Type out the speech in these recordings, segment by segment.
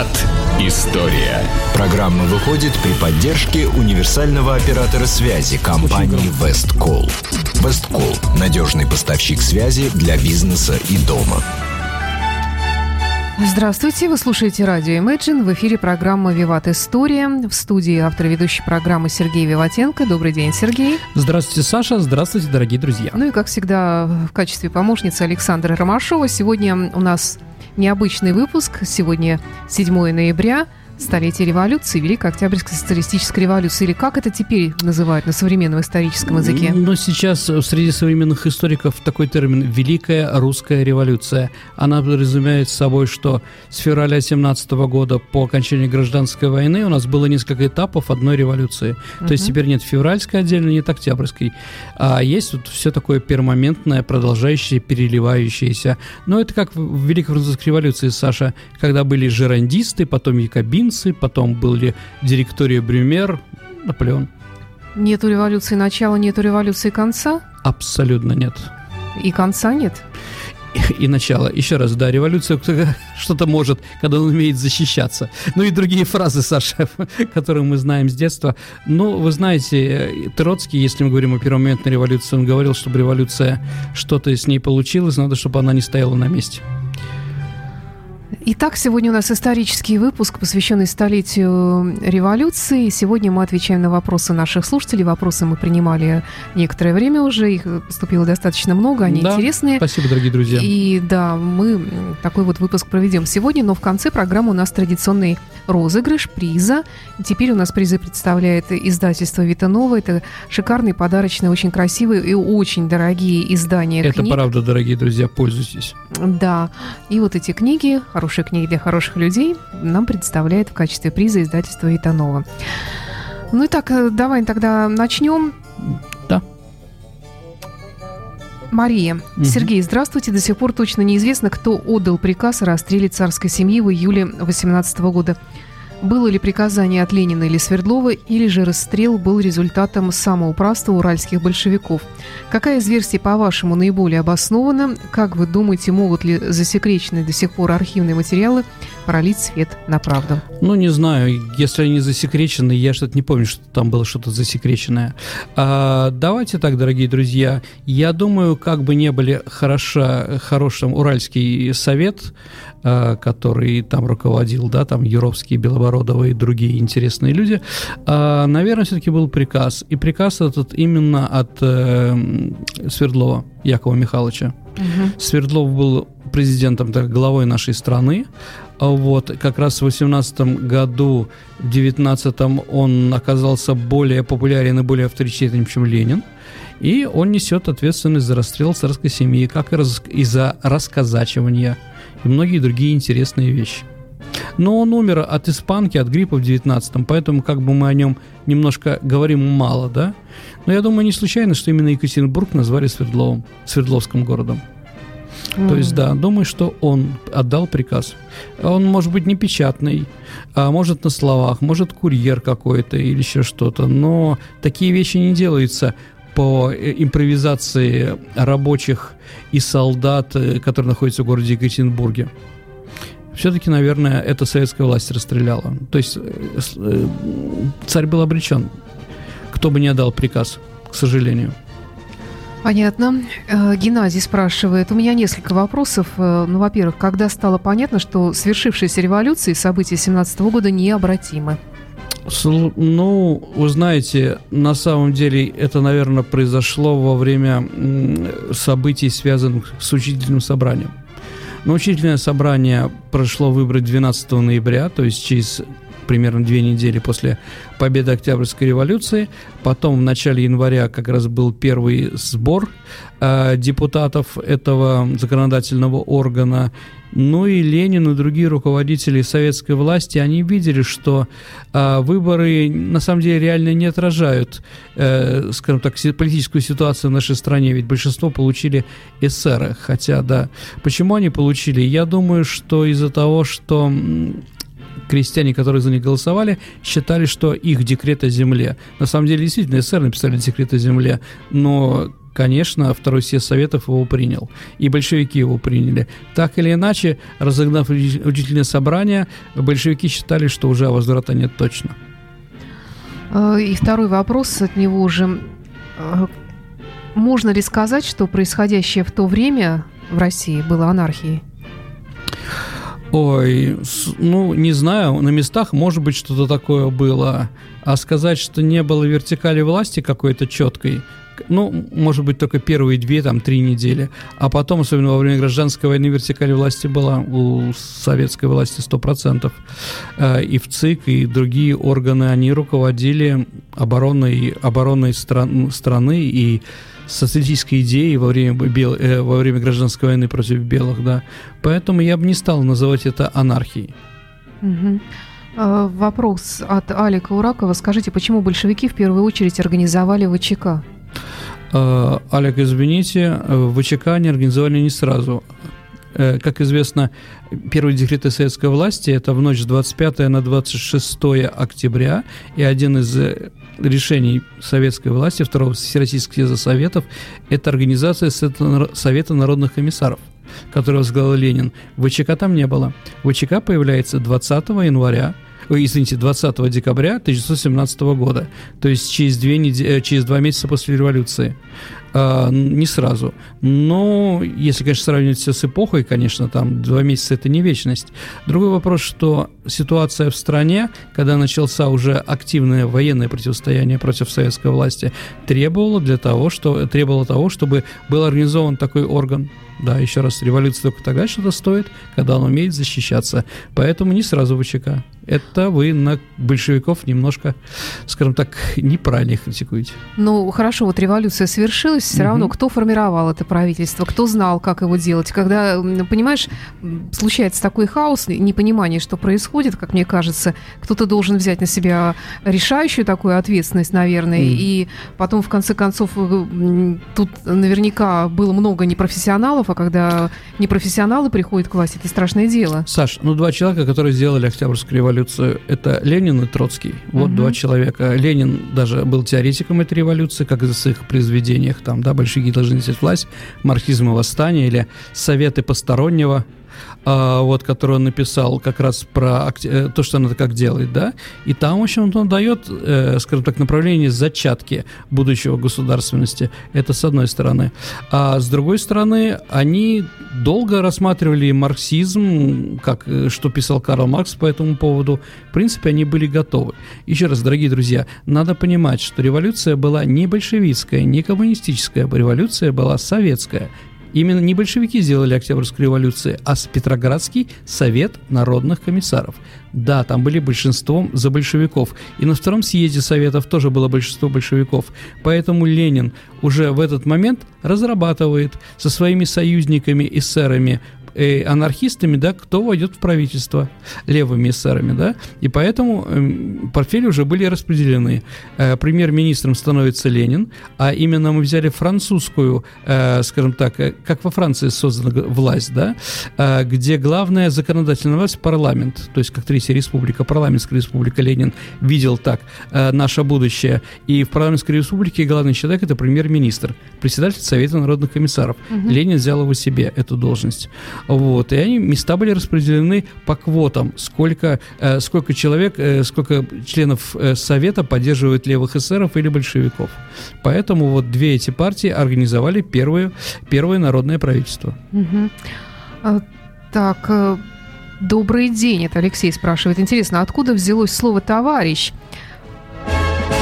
Виват История. Программа выходит при поддержке универсального оператора связи компании Весткол. Весткол – надежный поставщик связи для бизнеса и дома. Здравствуйте, вы слушаете радио Imagine. В эфире программа «Виват История». В студии автор ведущей программы Сергей Виватенко. Добрый день, Сергей. Здравствуйте, Саша. Здравствуйте, дорогие друзья. Ну и, как всегда, в качестве помощницы Александра Ромашова. Сегодня у нас необычный выпуск. Сегодня 7 ноября – столетие революции, Великой Октябрьской социалистической революции, или как это теперь называют на современном историческом языке? Но сейчас среди современных историков такой термин «Великая русская революция». Она подразумевает собой, что с февраля 17 года по окончанию гражданской войны у нас было несколько этапов одной революции. Uh-huh. То есть теперь нет февральской отдельно, нет октябрьской, а есть вот все такое пермоментное, продолжающее, переливающееся. Но это как в Великой Французской революции, Саша, когда были жерандисты, потом якобинцы, Принцы, потом были директория Брюмер, Наполеон. Нету революции начала, нету революции конца? Абсолютно нет. И конца нет? и начало. Еще раз, да, революция что-то может, когда он умеет защищаться. Ну и другие фразы, Саша, которые мы знаем с детства. Ну, вы знаете, Троцкий, если мы говорим о первомоментной революции, он говорил, чтобы революция что-то с ней получилось, надо, чтобы она не стояла на месте. Итак, сегодня у нас исторический выпуск, посвященный столетию революции. Сегодня мы отвечаем на вопросы наших слушателей. Вопросы мы принимали некоторое время уже, их поступило достаточно много, они да, интересные. Спасибо, дорогие друзья. И да, мы такой вот выпуск проведем сегодня, но в конце программы у нас традиционный розыгрыш приза. Теперь у нас призы представляет издательство Витанова. Это шикарные, подарочные, очень красивые и очень дорогие издания Это книг. правда, дорогие друзья, пользуйтесь. Да, и вот эти книги, хорошие книги для хороших людей, нам представляет в качестве приза издательство Витанова. Ну и так, э, давай тогда начнем. Да. Мария. Угу. Сергей, здравствуйте. До сих пор точно неизвестно, кто отдал приказ о расстреле царской семьи в июле 18 года. Было ли приказание от Ленина или Свердлова, или же расстрел был результатом самоуправства уральских большевиков? Какая из версий, по-вашему, наиболее обоснована? Как вы думаете, могут ли засекреченные до сих пор архивные материалы пролить свет на правду? Ну, не знаю. Если они засекречены, я что-то не помню, что там было что-то засекреченное. А, давайте так, дорогие друзья. Я думаю, как бы не были хороша, хорошим Уральский совет, который там руководил, да, там Юровский, Белобородова и другие интересные люди, а, наверное, все-таки был приказ. И приказ этот именно от э, Свердлова Якова Михайловича. Угу. Свердлов был президентом, так, главой нашей страны. А вот как раз в 18 году, в 19 он оказался более популярен и более авторитетным, чем Ленин. И он несет ответственность за расстрел царской семьи, как и, раз, и за расказачивание и многие другие интересные вещи. Но он умер от испанки, от гриппа в 19-м, поэтому как бы мы о нем немножко говорим мало, да? Но я думаю, не случайно, что именно Екатеринбург назвали Свердловым, Свердловским городом. Mm. То есть, да, думаю, что он отдал приказ. Он может быть не печатный, а может на словах, может курьер какой-то или еще что-то, но такие вещи не делаются по э, импровизации рабочих и солдат, э, которые находятся в городе Екатеринбурге. Все-таки, наверное, это советская власть расстреляла. То есть э, царь был обречен, кто бы не отдал приказ, к сожалению. Понятно. Геннадий спрашивает. У меня несколько вопросов. Ну, во-первых, когда стало понятно, что свершившиеся революции и события 17 года необратимы? Ну, вы знаете, на самом деле это, наверное, произошло во время событий, связанных с учительным собранием. Но учительное собрание прошло выбрать 12 ноября, то есть через примерно две недели после победы Октябрьской революции. Потом в начале января как раз был первый сбор э, депутатов этого законодательного органа. Ну и Ленин и другие руководители советской власти, они видели, что э, выборы на самом деле реально не отражают, э, скажем так, политическую ситуацию в нашей стране, ведь большинство получили эсеры, хотя, да. Почему они получили? Я думаю, что из-за того, что крестьяне, которые за них голосовали, считали, что их декрет о земле. На самом деле, действительно, СССР написали декрет о земле, но конечно, второй съезд Советов его принял. И большевики его приняли. Так или иначе, разогнав учительное собрание, большевики считали, что уже возврата нет точно. Э, и второй вопрос от него уже. Э, можно ли сказать, что происходящее в то время в России было анархией? Ой, ну, не знаю, на местах, может быть, что-то такое было. А сказать, что не было вертикали власти какой-то четкой, ну, может быть, только первые две, там, три недели. А потом, особенно во время гражданской войны, вертикаль власти была у советской власти 100%. Э, и в ЦИК, и другие органы, они руководили обороной, обороной стран, страны и социалистической идеей во время, бел, э, во время гражданской войны против белых, да. Поэтому я бы не стал называть это анархией. Угу. Вопрос от Алика Уракова. Скажите, почему большевики в первую очередь организовали ВЧК? Э, Олег, извините, э, ВЧК не организовали не сразу. Э, как известно, первые декреты советской власти – это в ночь с 25 на 26 октября, и один из решений советской власти, второго Всероссийского съезда Советов, это организация Совета народных комиссаров который возглавил Ленин. ВЧК там не было. ВЧК появляется 20 января извините, 20 декабря 1917 года, то есть через, две недели, э, через два месяца после революции. А, не сразу. Но если, конечно, сравнивать все с эпохой, конечно, там два месяца это не вечность. Другой вопрос, что ситуация в стране, когда начался уже активное военное противостояние против советской власти, требовала для того, что требовала того, чтобы был организован такой орган. Да, еще раз, революция только тогда что-то стоит, когда он умеет защищаться. Поэтому не сразу ВЧК это вы на большевиков немножко, скажем так, неправильно их критикуете. Ну, хорошо, вот революция свершилась, все угу. равно кто формировал это правительство, кто знал, как его делать. Когда, понимаешь, случается такой хаос, непонимание, что происходит, как мне кажется, кто-то должен взять на себя решающую такую ответственность, наверное, mm. и потом, в конце концов, э, тут наверняка было много непрофессионалов, а когда непрофессионалы приходят к власти, это страшное дело. Саш, ну, два человека, которые сделали Октябрьскую революцию, революцию, это Ленин и Троцкий. Вот угу. два человека. Ленин даже был теоретиком этой революции, как и в своих произведениях, там, да, большевики должны носить власть, марксизм и восстание, или советы постороннего, а, вот, который он написал как раз про э, то, что она как делает, да, и там, в общем, он дает, э, скажем так, направление зачатки будущего государственности, это с одной стороны. А с другой стороны, они долго рассматривали марксизм, как, э, что писал Карл Маркс по этому поводу, в принципе, они были готовы. Еще раз, дорогие друзья, надо понимать, что революция была не большевистская, не коммунистическая, революция была советская, Именно не большевики сделали Октябрьскую революцию, а Петроградский совет народных комиссаров. Да, там были большинством за большевиков. И на втором съезде советов тоже было большинство большевиков. Поэтому Ленин уже в этот момент разрабатывает со своими союзниками, эсерами э, анархистами, да, кто войдет в правительство левыми эсерами, да, и поэтому э, портфели уже были распределены. Э, премьер-министром становится Ленин, а именно мы взяли французскую, э, скажем так, э, как во Франции создана власть, да, э, где главная законодательная власть парламент, то есть как Третья республика, парламентская республика Ленин видел так э, наше будущее, и в парламентской республике главный человек это премьер-министр, председатель Совета народных комиссаров. Угу. Ленин взял его себе эту должность. Вот, и они места были распределены по квотам, сколько, э, сколько человек, э, сколько членов э, Совета поддерживают левых эсеров или большевиков. Поэтому вот две эти партии организовали первое, первое народное правительство. А, так, э, добрый день, это Алексей спрашивает. Интересно, откуда взялось слово «товарищ»?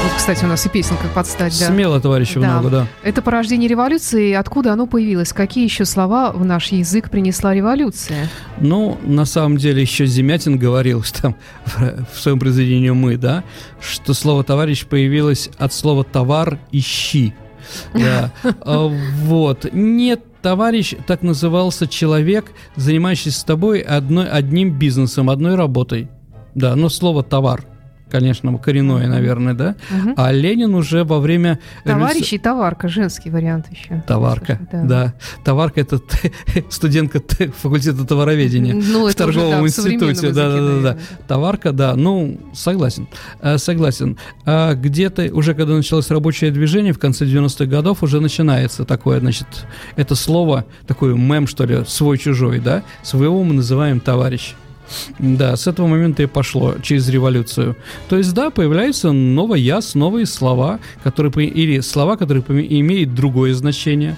Вот, кстати, у нас и песенка подстать. Да. Смело, товарищи, да. много, да. Это порождение революции. Откуда оно появилось? Какие еще слова в наш язык принесла революция? Ну, на самом деле, еще Земятин говорил что там, в своем произведении «Мы», да, что слово «товарищ» появилось от слова «товар» «ищи». Да. А, вот. Нет, товарищ так назывался человек, занимающийся с тобой одной, одним бизнесом, одной работой. Да, но слово «товар» конечно, коренное, наверное, да. Мгм. А Ленин уже во время... Товарищ и товарка, женский вариант еще. Товарка, Да. да. Товарка это студентка факультета товароведения Ну, в это уже, торговом да, институте. Да, да, да, да. Товарка, да. Ну, согласен. Э, Согласен. А где-то уже когда началось рабочее движение в конце 90-х годов уже начинается такое, значит, это слово, такой мем, что ли, свой-чужой, да? Своего мы называем товарищ. Да, с этого момента и пошло через революцию. То есть, да, появляются новый яс, новые слова, которые, или слова, которые имеют другое значение.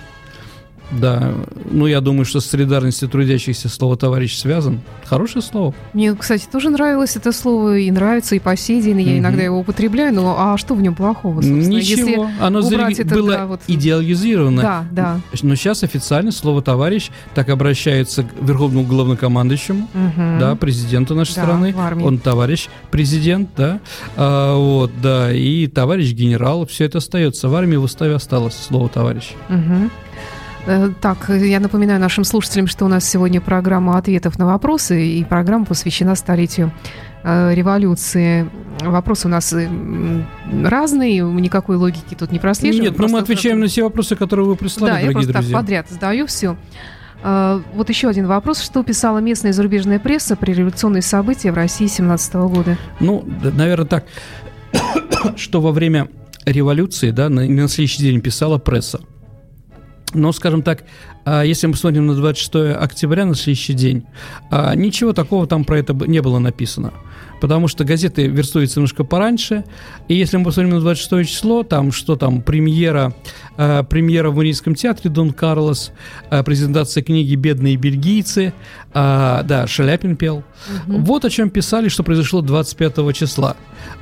Да, ну я думаю, что с солидарностью трудящихся слово «товарищ» связан. Хорошее слово. Мне, кстати, тоже нравилось это слово, и нравится, и по сей день. Я Мгм. иногда его употребляю, но а что в нем плохого, собственно? Ничего, Если- оно зареги- это, было да, вот- идеализировано. Да, да. Но сейчас официально слово «товарищ» так обращается к верховному главнокомандующему, Мгм. да, президенту нашей Да, страны. Он товарищ президент, да, А, вот, да, и товарищ генерал, все это остается. В армии в уставе осталось слово «товарищ». Мгм. Э, Так, я напоминаю нашим слушателям, что у нас сегодня программа ответов на вопросы, и программа посвящена столетию э, революции. Вопросы у нас э, разные, никакой логики тут не прослеживаем. Нет, но мы просто- отвечаем на все вопросы, которые вы прислали, Да, я просто друзья. так подряд задаю все. Вот еще один вопрос. Что писала местная и зарубежная пресса при революционные события в России 17 года? Ну, наверное, так, что во время революции, да, на, на следующий день писала пресса. Но, скажем так, а, если мы смотрим на 26 октября, на следующий день, а, ничего такого там про это не было написано. Потому что газеты верстуются немножко пораньше. И если мы посмотрим на 26 число, там что там, премьера, а, премьера в Марийском театре Дон Карлос, а, презентация книги «Бедные бельгийцы», а, да, Шаляпин пел. Вот о чем писали, что произошло 25 числа.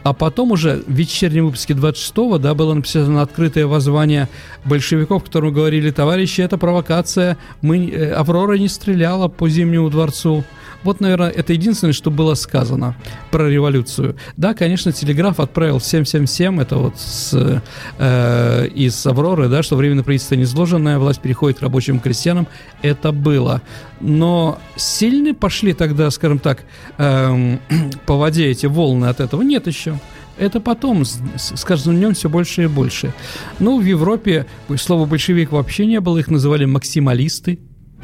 А потом уже в вечернем выпуске 26-го, да, было написано открытое воззвание большевиков, в котором говорили, товарищи, это провокация, мы, э, Аврора не стреляла по Зимнему дворцу. Вот, наверное, это единственное, что было сказано про революцию. Да, конечно, телеграф отправил всем, всем, всем, это вот с, э, из Авроры, да, что временное правительство незложенное, власть переходит к рабочим крестьянам. Это было. Но сильно пошли тогда, скажем так, эм, по воде эти волны от этого? Нет еще. Это потом, с, каждым днем все больше и больше. Ну, в Европе слова большевик вообще не было, их называли максималисты.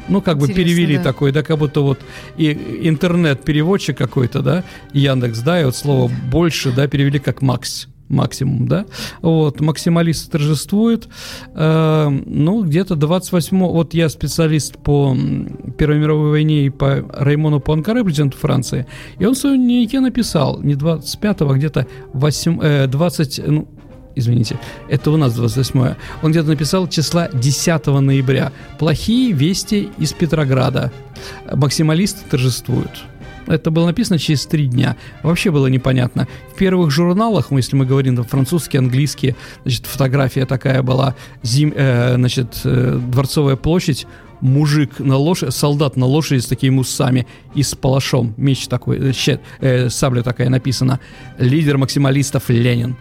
Ну, как бы перевели да. такой, да, как будто вот и интернет-переводчик какой-то, да, Яндекс, да, и вот слово «больше», да, перевели как «макс», максимум, да, вот, максималисты торжествуют, Э, ну, где-то 28 вот я специалист по Первой мировой войне и по Раймону Пуанкаре, президенту Франции, и он в своем дневнике написал, не 25-го, а где-то 8, э, 20, ну, извините, это у нас 28 он где-то написал числа 10 ноября. Плохие вести из Петрограда. Максималисты торжествуют. Это было написано через три дня. Вообще было непонятно. В первых журналах, ну, если мы говорим там, французский, английский, значит, фотография такая была, зим, э, значит, э, Дворцовая площадь, мужик на лошади, солдат на лошади с такими усами и с палашом, меч такой, э, щет, э, сабля такая написана, лидер максималистов Ленин.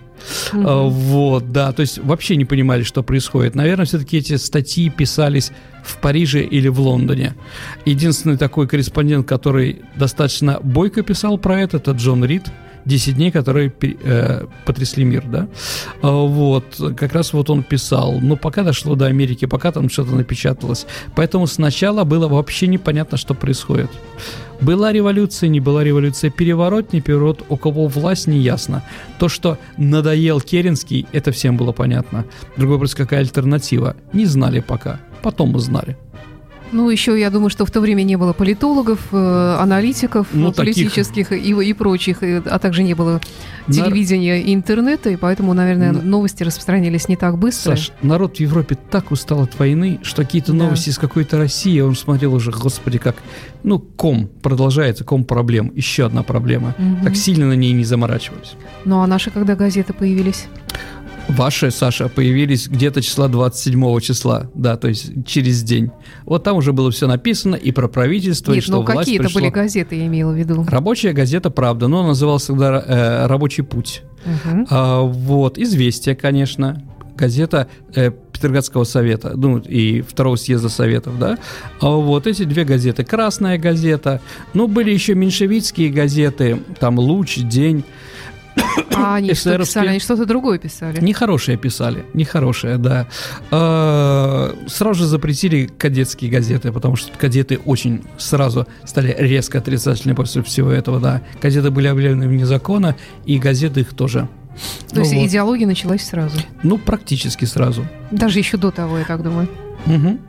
А, Вот, да, то есть вообще не понимали, что происходит. Наверное, все-таки эти статьи писались в Париже или в Лондоне. Единственный такой корреспондент, который достаточно бойко писал про это, это Джон Рид. 10 дней, которые э, потрясли мир, да. А, Вот, как раз вот он писал. Но пока дошло до Америки, пока там что-то напечаталось. Поэтому сначала было вообще непонятно, что происходит. Была революция, не была революция, переворот, не переворот, у кого власть, не ясно. То, что надоел Керенский, это всем было понятно. Другой вопрос, какая альтернатива? Не знали пока. Потом узнали. Ну, еще я думаю, что в то время не было политологов, э, аналитиков Ну, э, таких- политических и, и прочих, и- а также не было телевидения и интернета, и поэтому, наверное, На- новости распространились не так быстро. Саш, народ в Европе так устал от войны, что какие-то Да. новости из какой-то России, он смотрел уже, господи, как, ну, ком продолжается, ком проблем, еще одна проблема. Мгм. Так сильно на ней не заморачивались. Ну, а наши когда газеты появились? Ваши, Саша, появились где-то числа 27 числа, да, то есть через день. Вот там уже было все написано и про правительство, и Нет, что ну власть какие это были газеты, я имела в виду. Рабочая газета «Правда», но она называлась тогда э, «Рабочий путь». Мгм. А, вот, «Известия», конечно, газета э, Петроградского совета, ну, и второго съезда советов, да. А вот эти две газеты. «Красная газета», ну, были еще меньшевистские газеты, там «Луч», «День», А они что писали? Они что-то другое писали. Нехорошее писали, нехорошее, да. А, Сразу же запретили кадетские газеты, потому что кадеты очень сразу стали резко отрицательны после всего этого, да. Кадеты были объявлены вне закона, и газеты их тоже. То есть Ну вот. идеология началась сразу. Ну, практически сразу. Даже еще до того, я так думаю. Мгм.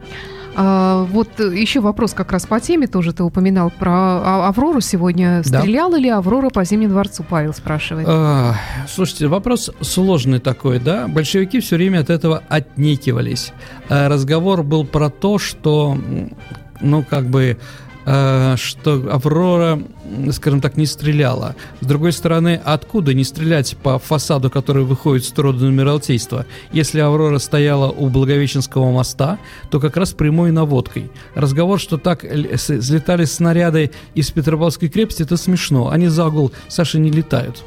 А, вот еще вопрос как раз по теме тоже ты упоминал про А- Аврору сегодня. Да. Стреляла ли Аврора по Зимнему дворцу? Павел спрашивает. А, Слушайте, вопрос сложный такой, да? Большевики все время от этого отнекивались. А, Разговор был про то, что, ну, как бы, что Аврора, скажем так, не стреляла. С другой стороны, откуда не стрелять по фасаду, который выходит в сторону Адмиралтейства? Если Аврора стояла у Благовещенского моста, то как раз прямой наводкой. Разговор, что так с- взлетали снаряды из Петропавловской крепости, это смешно. Они за угол, Саша, не летают.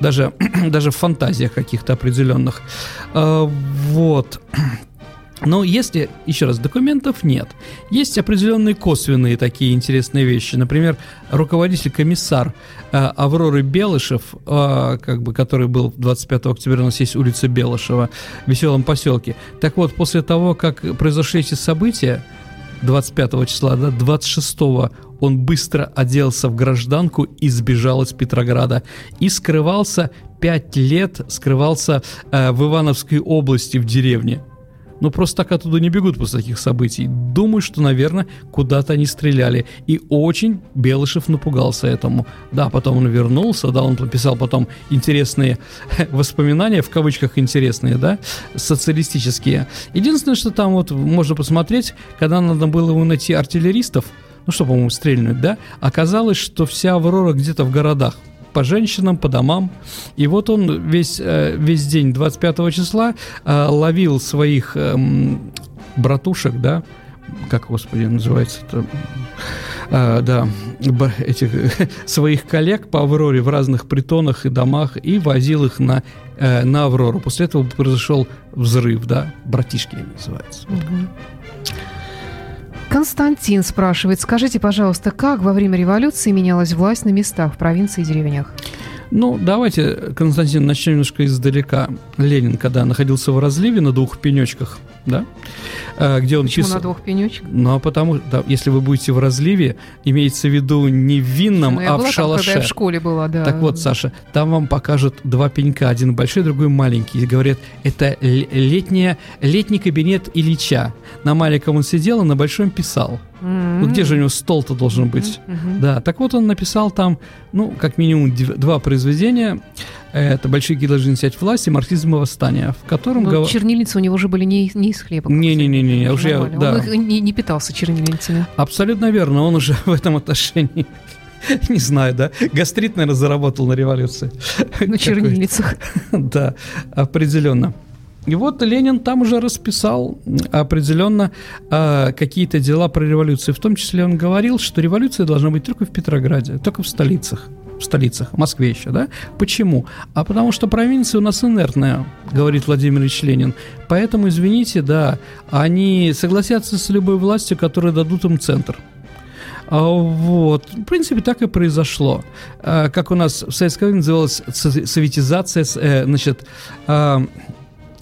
Даже, даже в фантазиях каких-то определенных. А, вот. Но если, еще раз, документов нет. Есть определенные косвенные такие интересные вещи. Например, руководитель-комиссар э, Авроры Белышев, э, как бы, который был 25 октября, у нас есть улица Белышева в веселом поселке. Так вот, после того, как произошли эти события, 25 числа, да, 26 он быстро оделся в гражданку и сбежал из Петрограда. И скрывался 5 лет, скрывался э, в Ивановской области в деревне. Ну, просто так оттуда не бегут после таких событий. Думаю, что, наверное, куда-то они стреляли. И очень Белышев напугался этому. Да, потом он вернулся, да, он написал потом интересные воспоминания, в кавычках интересные, да, социалистические. Единственное, что там вот можно посмотреть, когда надо было ему найти артиллеристов, ну что, по-моему, стрельнуть, да, оказалось, что вся Аврора где-то в городах по женщинам, по домам. И вот он весь, э, весь день 25 числа э, ловил своих эм, братушек, да, как, господи, называется это, А, да, этих своих коллег по Авроре в разных притонах и домах и возил их на, на Аврору. После этого произошел взрыв, да, братишки называется. Вот. Константин спрашивает, скажите, пожалуйста, как во время революции менялась власть на местах в провинции и деревнях? Ну, давайте, Константин, начнем немножко издалека. Ленин, когда находился в разливе на двух пенечках, да, э, где он Почему писал- на двух пенечек? Ну, а потому, да, если вы будете в разливе, имеется в виду не в винном, Ну, а была в там, когда шалаше. я в школе была, да. Так вот, Саша, там вам покажут два пенька, один большой, другой маленький. И говорят, это летняя, летний кабинет Ильича. На маленьком он сидел, а на большом писал. М. Ну где же у него стол-то должен быть? Мгм. Да, так вот он написал там, ну, как минимум дв- два произведения. Это «Большевики должны взять власть» и «Марксизм и восстание», в котором... Ну, гов- чернильницы у него же были не, не из хлеба. Не-не-не, всегда. уже я- да. Он их не, не питался чернильницами. Абсолютно верно, он уже в этом отношении, не знаю, да, гастрит, наверное, заработал на революции. На чернильницах. Да, определенно. И вот Ленин там уже расписал определенно а, какие-то дела про революцию. В том числе он говорил, что революция должна быть только в Петрограде, только в столицах. В столицах, в Москве еще, да? Почему? А потому что провинция у нас инертная, говорит Владимир Ильич Ленин. Поэтому, извините, да, они согласятся с любой властью, которая дадут им центр. А, Вот. В принципе, так и произошло. А, Как у нас в советское время называлась со- советизация, э, значит, а,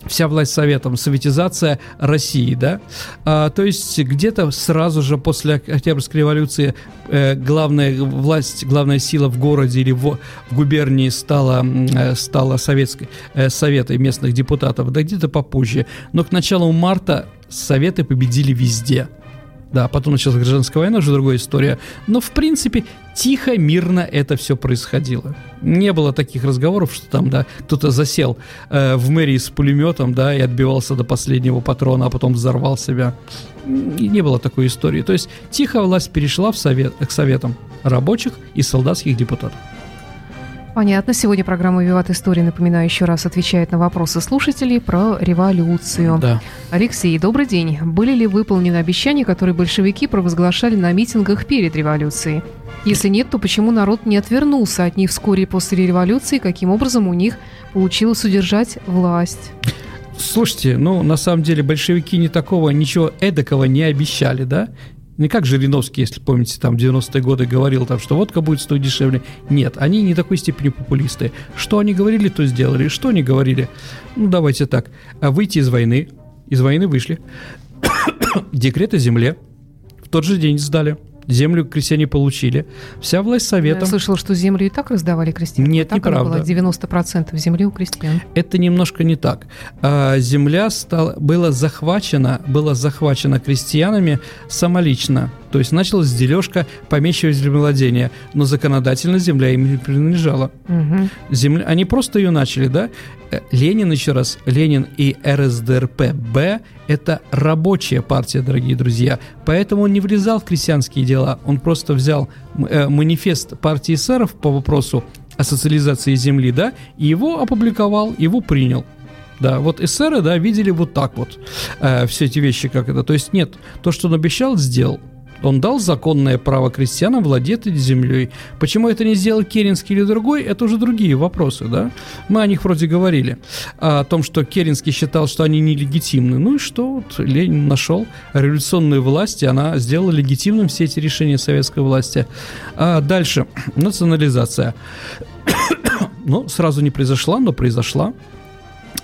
вся власть советом, советизация России, да, А, то есть где-то сразу же после Ок- Октябрьской революции э, главная власть, главная сила в городе или в, в губернии стала, э, стала советской, э, советой местных депутатов, да где-то попозже, но к началу марта советы победили везде. Да, потом началась гражданская война, уже другая история. Но, в принципе, тихо, мирно это все происходило. Не было таких разговоров, что там, да, кто-то засел э, в мэрии с пулеметом, да, и отбивался до последнего патрона, а потом взорвал себя. И Не было такой истории. То есть тихо власть перешла в совет, к советам рабочих и солдатских депутатов. Понятно. Сегодня программа «Виват История», напоминаю еще раз, отвечает на вопросы слушателей про революцию. Да. Алексей, добрый день. Были ли выполнены обещания, которые большевики провозглашали на митингах перед революцией? Если нет, то почему народ не отвернулся от них вскоре после революции? Каким образом у них получилось удержать власть? Слушайте, ну, на самом деле, большевики не такого, ничего эдакого не обещали, да? Не как Жириновский, если помните, там 90-е годы говорил, там, что водка будет стоить дешевле. Нет, они не такой степени популисты. Что они говорили, то сделали. Что они говорили? Ну, давайте так. А выйти из войны. Из войны вышли. Декрет о земле. В тот же день сдали. Землю крестьяне получили. Вся власть советом... Я слышала, что землю и так раздавали крестьянам. Нет, так неправда. Было 90% земли у крестьян. Это немножко не так. А, земля стала, была захвачена, была захвачена крестьянами самолично. То есть началась дележка помещичьего землевладения, но законодательно земля им не принадлежала. Угу. Земля, они просто ее начали, да? Э, Ленин, еще раз, Ленин и РСДРП-Б – это рабочая партия, дорогие друзья. Поэтому он не влезал в крестьянские дела. Он просто взял э, манифест партии эсеров по вопросу о социализации земли, да, и его опубликовал, его принял. Да, вот эсеры, да, видели вот так вот э, все эти вещи, как это. То есть нет, то, что он обещал, сделал. Он дал законное право крестьянам владеть этой землей. Почему это не сделал Керенский или другой, это уже другие вопросы, да? Мы о них вроде говорили. А о том, что Керенский считал, что они нелегитимны. Ну и что? Вот Ленин нашел революционную власть, и она сделала легитимным все эти решения советской власти. А дальше. Национализация. ну, сразу не произошла, но произошла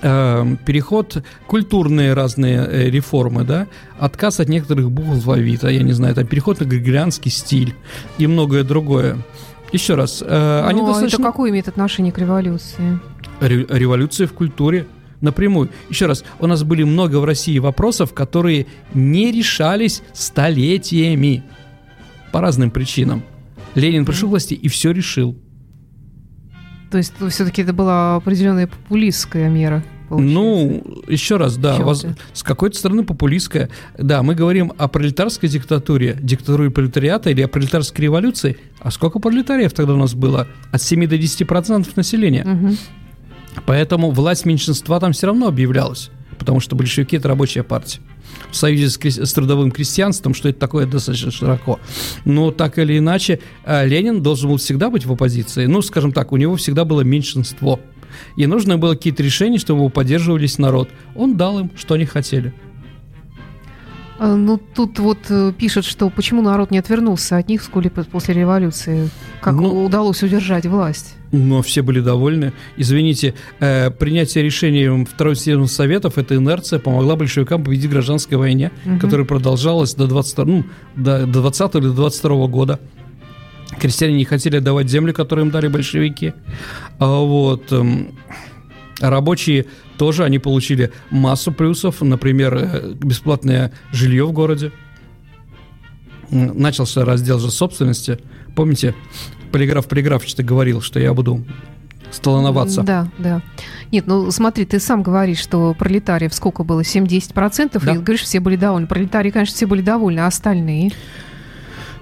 переход, культурные разные э, реформы, да, отказ от некоторых букв алфавита, я не знаю, там переход на григорианский стиль и многое другое. Еще раз, э, они Ну, а достаточно... это какое имеет отношение к революции? Ре- революция в культуре напрямую. Еще раз, у нас были много в России вопросов, которые не решались столетиями по разным причинам. Ленин пришел к власти и все решил. То есть все-таки это была определенная популистская мера. получается. Ну, еще раз, да, воз- с какой-то стороны популистская. Да, мы говорим о пролетарской диктатуре, диктатуре пролетариата или о пролетарской революции. А сколько пролетариев тогда у нас было? От 7 до 10 процентов населения. Мгм. Поэтому власть меньшинства там все равно объявлялась, потому что большевики – это рабочая партия. В союзе с, с трудовым крестьянством, что это такое достаточно широко. Но так или иначе, э, Ленин должен был всегда быть в оппозиции. Ну, скажем так, у него всегда было меньшинство. И нужно было какие-то решения, чтобы его поддерживались народ. Он дал им, что они хотели. А, Ну, тут вот э, пишут, что почему народ не отвернулся от них вскоре по- после революции? Как Ну- удалось удержать власть? Но все были довольны. Извините, э, принятие решений Второй Съезда Советов, эта инерция помогла большевикам победить в гражданской войне, Мгм. которая продолжалась до 22, ну, до, до 20 или 22 года. Крестьяне не хотели давать земли, которые им дали большевики. А вот эм, рабочие тоже, они получили массу плюсов, например, э, бесплатное жилье в городе. Начался раздел же собственности. Помните, полиграф полиграф-то говорил, что я буду столоноваться. Да, да. Нет, ну смотри, ты сам говоришь, что пролетариев сколько было? 7-10%, Да. и говоришь, все были довольны. Пролетарии, конечно, все были довольны, а остальные?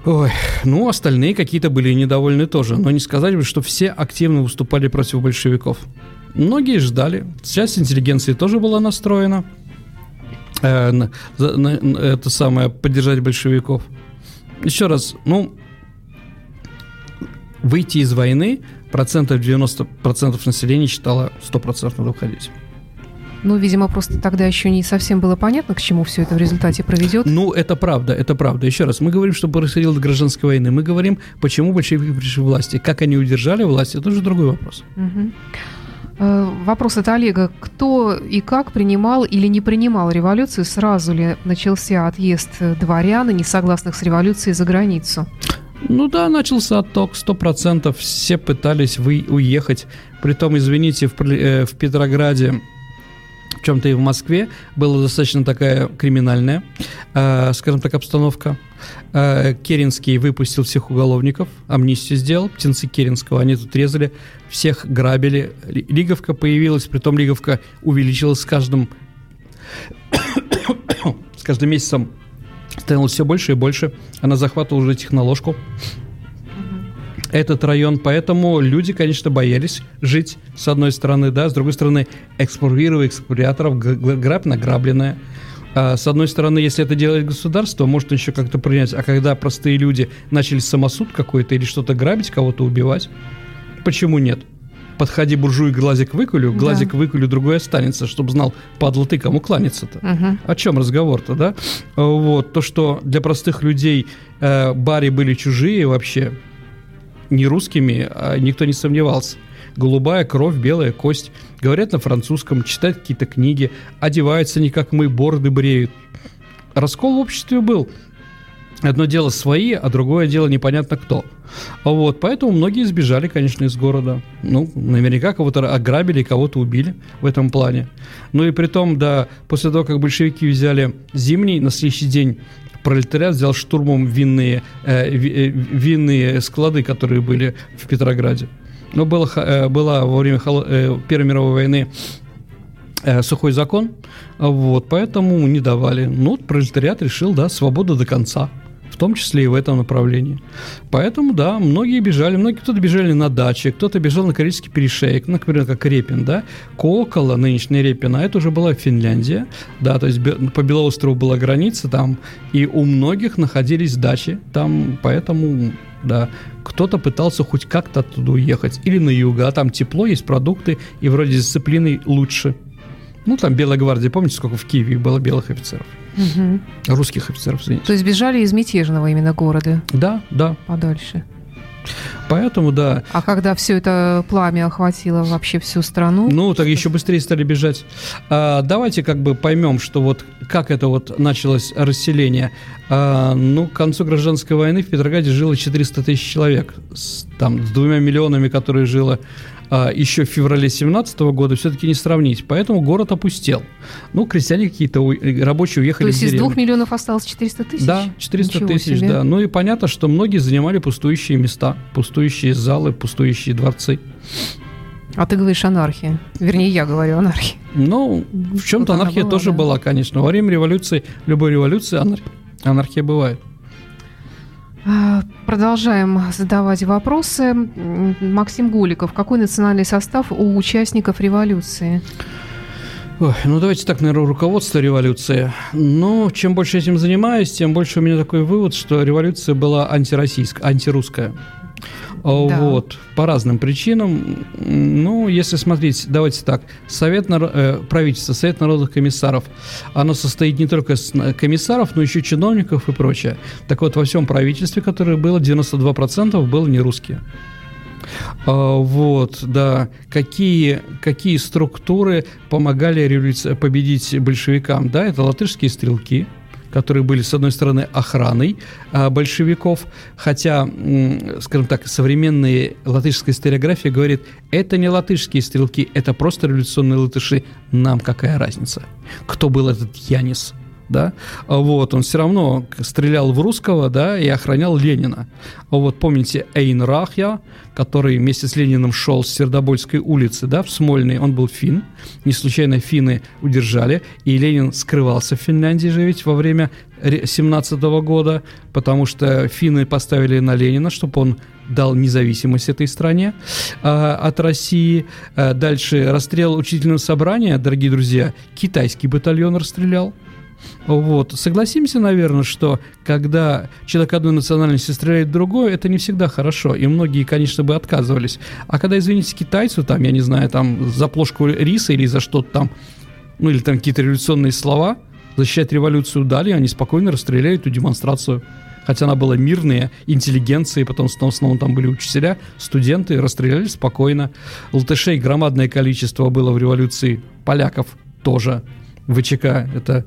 Ой, ну, остальные какие-то были недовольны тоже. Но не сказать бы, что все активно выступали против большевиков. Многие ждали. Часть интеллигенции тоже была настроена. э, на- на- на это самое, поддержать большевиков. Еще раз, ну, выйти из войны процентов 90% населения считало 100% надо уходить. Ну, видимо, просто тогда еще не совсем было понятно, к чему все это в результате проведет. Ну, это правда, это правда. Еще раз, мы говорим, что происходило гражданской войны. Мы говорим, почему большевики пришли к власти. Как они удержали власть, это уже другой вопрос. Мгм. Э, Вопрос от Олега. Кто и как принимал или не принимал революцию? Сразу ли начался отъезд дворян и несогласных с революцией за границу? Ну да, начался отток, сто процентов. Все пытались вы уехать. Притом, извините, в, э, в Петрограде, в чем-то и в Москве, была достаточно такая криминальная, э, скажем так, обстановка. Э, Керенский выпустил всех уголовников, амнистию сделал, птенцы Керенского, они тут резали, всех грабили. Ли- Лиговка появилась, притом Лиговка увеличилась с каждым, с каждым месяцем становилось все больше и больше. Она захватывала уже техноложку. Этот район, поэтому люди, конечно, боялись жить, с одной стороны, да, с другой стороны, г- г- грабь награбленная. А, с одной стороны, если это делает государство, может еще как-то принять, а когда простые люди начали самосуд какой-то или что-то грабить, кого-то убивать, почему нет? подходи, буржуй, глазик выкулю, Да. глазик выкулю, другой останется, чтобы знал, падла ты, кому кланяться-то. Мгм. О чем разговор-то, да? Вот, то, что для простых людей э, бари были чужие вообще, не русскими, а никто не сомневался. Голубая кровь, белая кость. Говорят на французском, читают какие-то книги, одеваются не как мы, бороды бреют. Раскол в обществе был. Одно дело свои, а другое дело непонятно кто. Вот, поэтому многие сбежали, конечно, из города. Ну, наверняка кого-то ограбили, кого-то убили в этом плане. Ну и при том, да, после того, как большевики взяли зимний, на следующий день пролетариат взял штурмом винные, э, э, винные склады, которые были в Петрограде. Но было, э, была во время э, Первой мировой войны э, сухой закон, вот, поэтому не давали. Ну, пролетариат решил, да, свобода до конца, том числе и в этом направлении. Поэтому, да, многие бежали, многие кто-то бежали на даче, кто-то бежал на Карельский перешеек, ну, например, как Репин, да, Кокола, нынешний Репин, а это уже была Финляндия, да, то есть по Белоострову была граница там, и у многих находились дачи там, поэтому, да, кто-то пытался хоть как-то оттуда уехать, или на юг, а там тепло, есть продукты, и вроде с дисциплиной лучше. Ну, там Белая гвардия, помните, сколько в Киеве было белых офицеров? Мгм. Русских офицеров, извините. То есть бежали из мятежного именно города Да, да. подальше. Поэтому, да. А когда все это пламя охватило вообще всю страну, Ну, так еще быстрее стали бежать. А, давайте как бы поймем, что вот как это вот началось расселение. А, ну, к концу гражданской войны в Петрограде жило 400 тысяч человек. С, там, с двумя миллионами, которые жило еще в феврале 17 года, все-таки не сравнить. Поэтому город опустел. Ну, крестьяне какие-то, у- рабочие то уехали есть в из двух миллионов осталось 400 тысяч? Да, 400 Ничего тысяч, себе. да. Ну и понятно, что многие занимали пустующие места, пустующие залы, пустующие дворцы. А ты говоришь анархия. Вернее, я говорю анархия. Ну, в чем-то анархия была, тоже да. была, конечно. Во время революции, любой революции анар- анархия бывает. А, Продолжаем задавать вопросы. Максим Голиков. Какой национальный состав у участников революции? Ой, ну давайте так, наверное, руководство революции. Но чем больше этим занимаюсь, тем больше у меня такой вывод, что революция была антироссийская, антирусская. А, Да. Вот, по разным причинам. Ну, если смотреть, давайте так, Совет э, правительства, Совет народных комиссаров, оно состоит не только из э, комиссаров, но еще чиновников и прочее. Так вот, во всем правительстве, которое было, 92% было не русские. А, Вот, да. Какие, какие структуры помогали революци- победить большевикам? Да, это латышские стрелки, которые были, с одной стороны, охраной а, большевиков, хотя, скажем так, современная латышская историография говорит, это не латышские стрелки, это просто революционные латыши, нам какая разница? Кто был этот Янис? Да, А вот, он все равно стрелял в русского, да, и охранял Ленина. А вот помните Эйн Рахья, который вместе с Лениным шел с Сердобольской улицы, да, в Смольный, он был фин, не случайно финны удержали, и Ленин скрывался в Финляндии же ведь во время 17 года, потому что финны поставили на Ленина, чтобы он дал независимость этой стране а, от России. А, дальше расстрел учительного собрания, дорогие друзья, китайский батальон расстрелял. Вот. Согласимся, наверное, что когда человек одной национальности стреляет другой, это не всегда хорошо. И многие, конечно, бы отказывались. А когда, извините, китайцу, там, я не знаю, там, за плошку риса или за что-то там, ну, или там какие-то революционные слова, защищать революцию дали, они спокойно расстреляли эту демонстрацию. Хотя она была мирная, интеллигенция, потом в основном там были учителя, студенты, расстреляли спокойно. Латышей громадное количество было в революции, поляков тоже. ВЧК это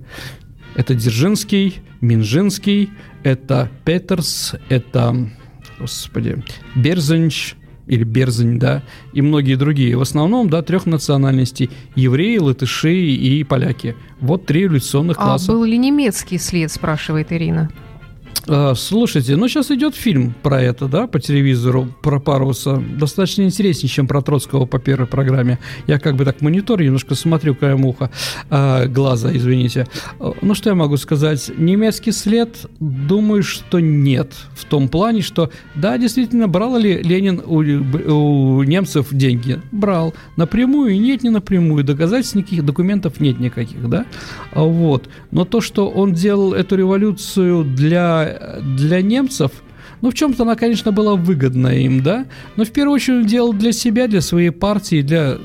это Дзержинский, Минжинский, это Петерс, это, господи, Берзанч, или Берзань, да, и многие другие. В основном, да, трех национальностей. Евреи, латыши и поляки. Вот три революционных А класса. был ли немецкий след, спрашивает Ирина. А, Слушайте, ну сейчас идет фильм про это, да, по телевизору, про Паруса. Достаточно интереснее, чем про Троцкого по первой программе. Я как бы так монитор немножко смотрю краем уха, а, глаза, извините. А, Ну что я могу сказать? Немецкий след, думаю, что нет. В том плане, что, да, действительно, брал ли Ленин у, у немцев деньги? Брал. Напрямую? Нет, не напрямую. Доказательств никаких документов нет никаких, да? Вот. Но то, что он делал эту революцию для, для немцев, Ну, в чем-то она, конечно, была выгодна им, да, но в первую очередь делал для себя, для своей партии, для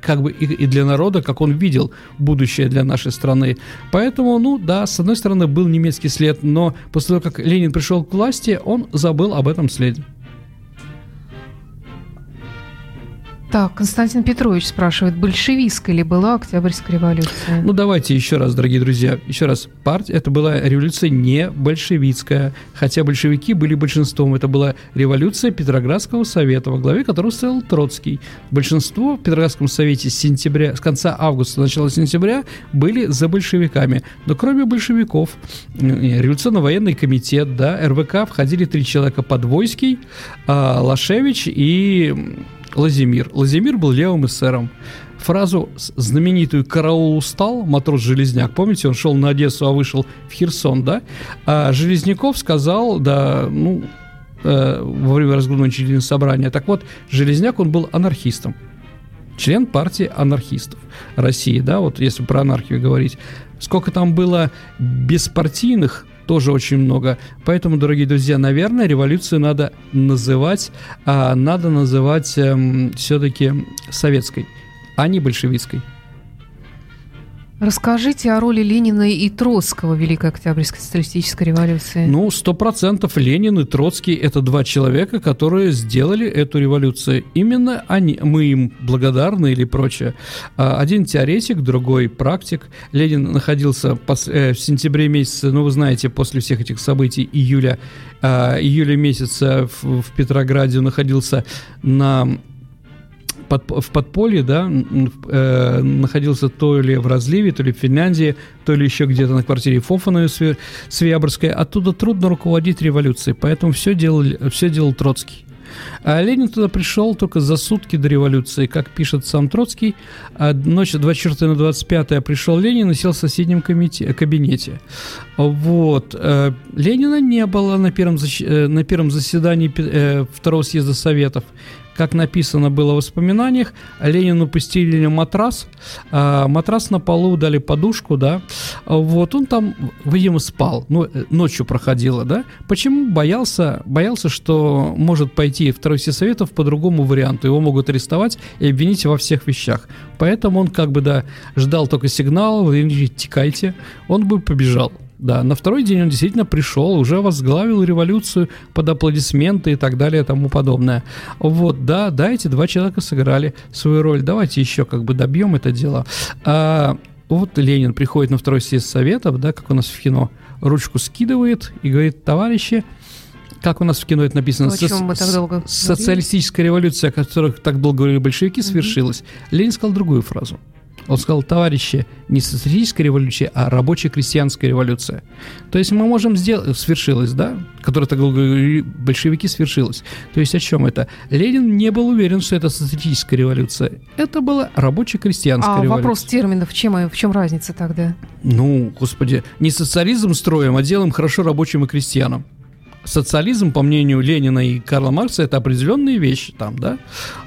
как бы и, и для народа, как он видел будущее для нашей страны. Поэтому, ну да, с одной стороны был немецкий след, но после того, как Ленин пришел к власти, он забыл об этом следе. Так, Константин Петрович спрашивает, большевистская ли была Октябрьская революция? Ну, давайте еще раз, дорогие друзья, еще раз. Партия, это была революция не большевистская, хотя большевики были большинством. Это была революция Петроградского совета, во главе которого стоял Троцкий. Большинство в Петроградском совете с сентября, с конца августа, начала сентября были за большевиками. Но кроме большевиков, революционно-военный комитет, да, РВК входили три человека, Подвойский, а, Лашевич и Лазимир. Лазимир был левым эсером. Фразу знаменитую «караул устал», матрос Железняк, помните, он шел на Одессу, а вышел в Херсон, да? А Железняков сказал, да, ну, э, во время разгрома учредительного собрания, так вот, Железняк, он был анархистом член партии анархистов России, да, вот если про анархию говорить. Сколько там было беспартийных тоже очень много. Поэтому, дорогие друзья, наверное, революцию надо называть, а, надо называть эм, все-таки советской, а не большевистской. Расскажите о роли Ленина и Троцкого в Великой Октябрьской социалистической революции. Ну, сто процентов Ленин и Троцкий – это два человека, которые сделали эту революцию. Именно они, мы им благодарны или прочее. А, один теоретик, другой практик. Ленин находился э, в сентябре месяце, ну, вы знаете, после всех этих событий июля, а, июля месяца в Петрограде находился на под, в подполье, да, э, находился то ли в разливе, то ли в Финляндии, то ли еще где-то на квартире Фофановой Свиябрской. Оттуда трудно руководить революцией, поэтому все делал, все делал Троцкий. А Ленин туда пришел только за сутки до революции. Как пишет сам Троцкий, ночь 24 на 25 пришел Ленин и сел в соседнем комите, кабинете. Вот. Э, Ленина не было на первом, э, на первом заседании э, второго съезда Советов как написано было в воспоминаниях, Ленину пустили матрас, а, матрас на полу дали подушку, да, вот он там, видимо, спал, ну, э, ночью проходило, да, почему боялся, боялся, что может пойти второй советов по другому варианту, его могут арестовать и обвинить во всех вещах, поэтому он как бы, да, ждал только сигнал, текайте, он бы побежал, да, на второй день он действительно пришел, уже возглавил революцию под аплодисменты и так далее и тому подобное. Вот, да, да, эти два человека сыграли свою роль. Давайте еще как бы добьем это дело. А, вот Ленин приходит на второй съезд Советов, да, как у нас в кино, ручку скидывает и говорит, товарищи, как у нас в кино это написано, со- социалистическая революция, о которой так долго говорили большевики, свершилась. Угу. Ленин сказал другую фразу – он сказал, товарищи, не социалистическая революция, а рабочая крестьянская революция. То есть мы можем сделать, свершилась, да, которая так долго большевики свершилась. То есть о чем это? Ленин не был уверен, что это социалистическая революция. Это была рабочая крестьянская а революция. вопрос терминов, чем, в чем разница тогда? Ну, господи, не социализм строим, а делаем хорошо рабочим и крестьянам социализм, по мнению Ленина и Карла Маркса, это определенные вещи там, да,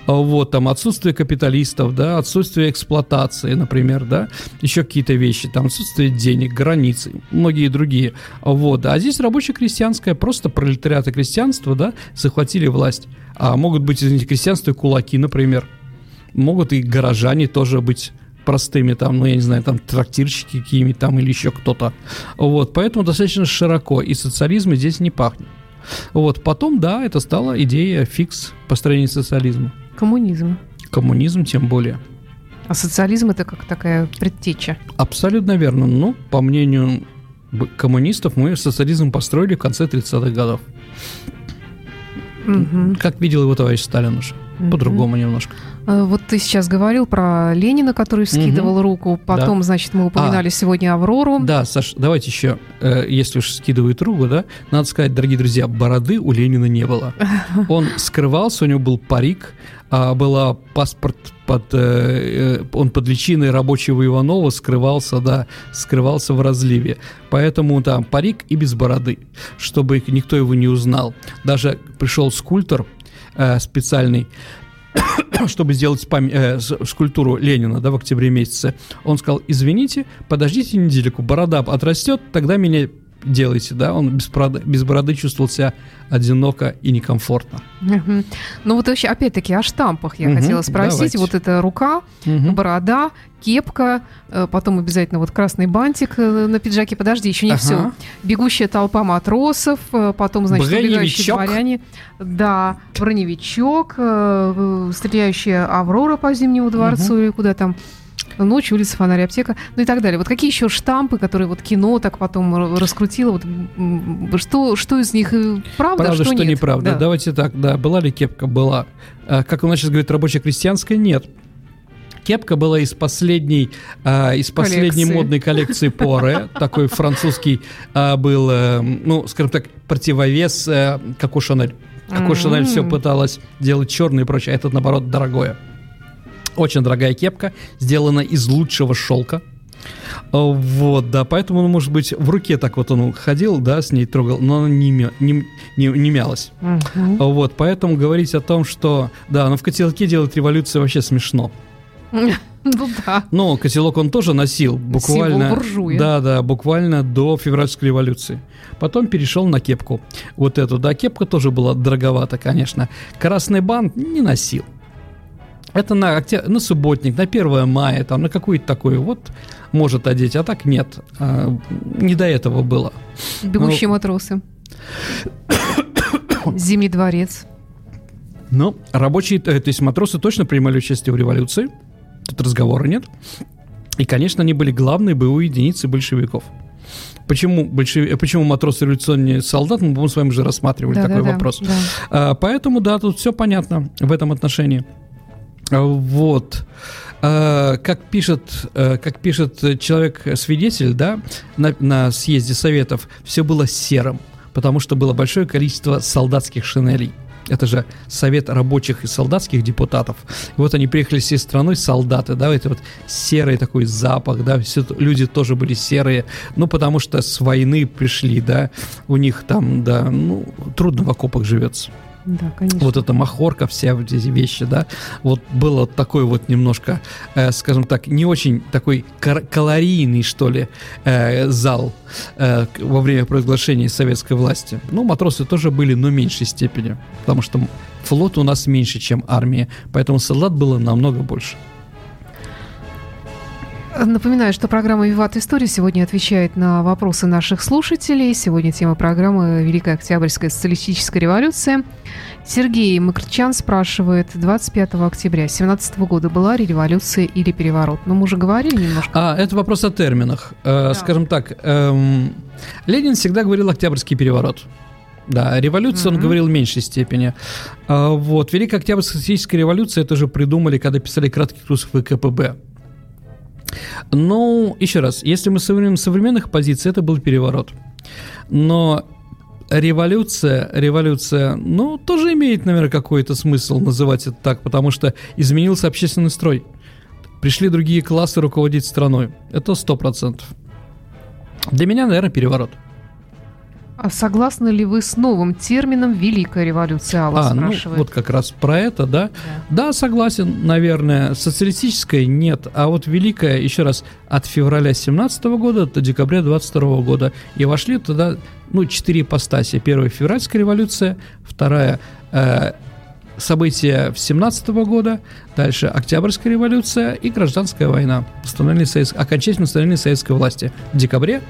а вот, там, отсутствие капиталистов, да, отсутствие эксплуатации, например, да, еще какие-то вещи, там, отсутствие денег, границы, многие другие, вот, а здесь рабоче-крестьянское, просто пролетариат и крестьянство, да, захватили власть, а могут быть, извините, крестьянство и кулаки, например, могут и горожане тоже быть простыми, там, ну, я не знаю, там, трактирщики какими там или еще кто-то. Вот, поэтому достаточно широко, и социализм здесь не пахнет. Вот, потом, да, это стала идея фикс построения социализма. Коммунизм. Коммунизм тем более. А социализм это как такая предтеча? Абсолютно верно. Ну, по мнению коммунистов, мы социализм построили в конце 30-х годов. Угу. Как видел его товарищ Сталин уже. Угу. По-другому немножко. Э, вот ты сейчас говорил про Ленина, который скидывал угу. руку. Потом, да. значит, мы упоминали а, сегодня Аврору. Да, Саш, давайте еще, э, если уж скидывает руку, да, надо сказать, дорогие друзья, бороды у Ленина не было. Он скрывался, у него был парик, а была паспорт под, э, он под личиной рабочего Иванова скрывался, да, скрывался в разливе. Поэтому там парик и без бороды, чтобы никто его не узнал. Даже пришел скульптор специальный, чтобы сделать пам- э, скульптуру Ленина да, в октябре месяце, он сказал, извините, подождите недельку, борода отрастет, тогда меня делаете, да, он без бороды, без бороды чувствовал себя одиноко и некомфортно. Мгм. Ну вот вообще, опять-таки, о штампах я хотела спросить. давайте. Вот это рука, борода, кепка, э, потом обязательно вот красный бантик э, на пиджаке. Подожди, еще не Ага. все. Бегущая толпа матросов, э, потом, значит, убегающие дворяне. Да, броневичок, стреляющая Аврора по Зимнему дворцу или куда там. Ночь, улица, фонарь, аптека, ну и так далее. Вот какие еще штампы, которые вот кино так потом раскрутило, вот, что, что из них э, правда, Правда, что, нет? неправда. Да. Давайте так, да, была ли кепка? Была. А, как у нас сейчас говорит, рабочая-крестьянская? Нет. Кепка была из последней, а, из последней Коллекции. модной коллекции Поре. Такой французский а, был, э, ну, скажем так, противовес э, Коко Шанель. Коко Шанель все пыталась делать черное и прочее, а этот, наоборот, дорогое. Очень дорогая кепка, сделана из лучшего шелка. А, Вот, да, поэтому, ну, может быть, в руке так вот он ходил, да, с ней трогал, но она не, мя- не, не, не мялась. А Вот, поэтому говорить о том, что, да, но в котелке делать революцию вообще смешно. Ну да. Но котелок он тоже носил, буквально. Да, да, буквально до февральской революции. Потом перешел на кепку. Вот эту, да, кепка тоже была дороговата, конечно. Красный бант не носил. Это на, на субботник, на 1 мая, там, на какую-то такую вот может одеть, а так нет. А, не до этого было. Бегущие Ну. матросы. Зимний дворец. Но рабочие, э, то есть матросы точно принимали участие в революции. Тут разговора нет. И, конечно, они были главной боевой единицей большевиков. Почему, большеви- э, почему матросы революционные солдат, мы, по-моему, с вами уже рассматривали такой Да-да-да, вопрос. да. А, поэтому, да, тут все понятно в этом отношении. А, Вот. А, как пишет, э, как пишет человек-свидетель, да, на, на съезде советов, все было серым, потому что было большое количество солдатских шинелей. Это же совет рабочих и солдатских депутатов. И вот они приехали всей страной, солдаты, да, это вот серый такой запах, да, все люди тоже были серые, ну, потому что с войны пришли, да, у них там, да, ну, трудно в окопах живется. Да, конечно. Вот эта махорка, все вот эти вещи, да, вот было такой вот немножко, э, скажем так, не очень такой калорийный, что ли, э, зал э, во время провозглашения советской власти. Ну, матросы тоже были, но в меньшей степени, потому что флот у нас меньше, чем армия, поэтому солдат было намного больше. Напоминаю, что программа «Виват История» сегодня отвечает на вопросы наших слушателей. Сегодня тема программы «Великая Октябрьская социалистическая революция». Сергей Макрчан спрашивает, 25 октября 17 года была ли революция или переворот? Ну, мы уже говорили немножко. А, это вопрос о терминах. Э, Да. Скажем так, эм, Ленин всегда говорил Октябрьский переворот. Да, революция он Мгм. говорил в меньшей степени. А, вот, Великая Октябрьская социалистическая революция это же придумали, когда писали краткий курс ВКПБ. Ну, еще раз, если мы современным современных позиций, это был переворот. Но революция, революция, ну, тоже имеет, наверное, какой-то смысл называть это так, потому что изменился общественный строй. Пришли другие классы руководить страной. Это сто процентов. Для меня, наверное, переворот. А согласны ли вы с новым термином «Великая революция»? Алла а, ну, спрашивает. вот как раз про это, да. Да. Да, согласен, наверное. Социалистическая нет, а вот великая, еще раз, от февраля 17 года до декабря 22 года. И вошли туда, ну, четыре ипостаси. Первая февральская революция, вторая э, события 17 года, дальше Октябрьская революция и Гражданская война. Восстановление совет- окончательное восстановление советской власти в декабре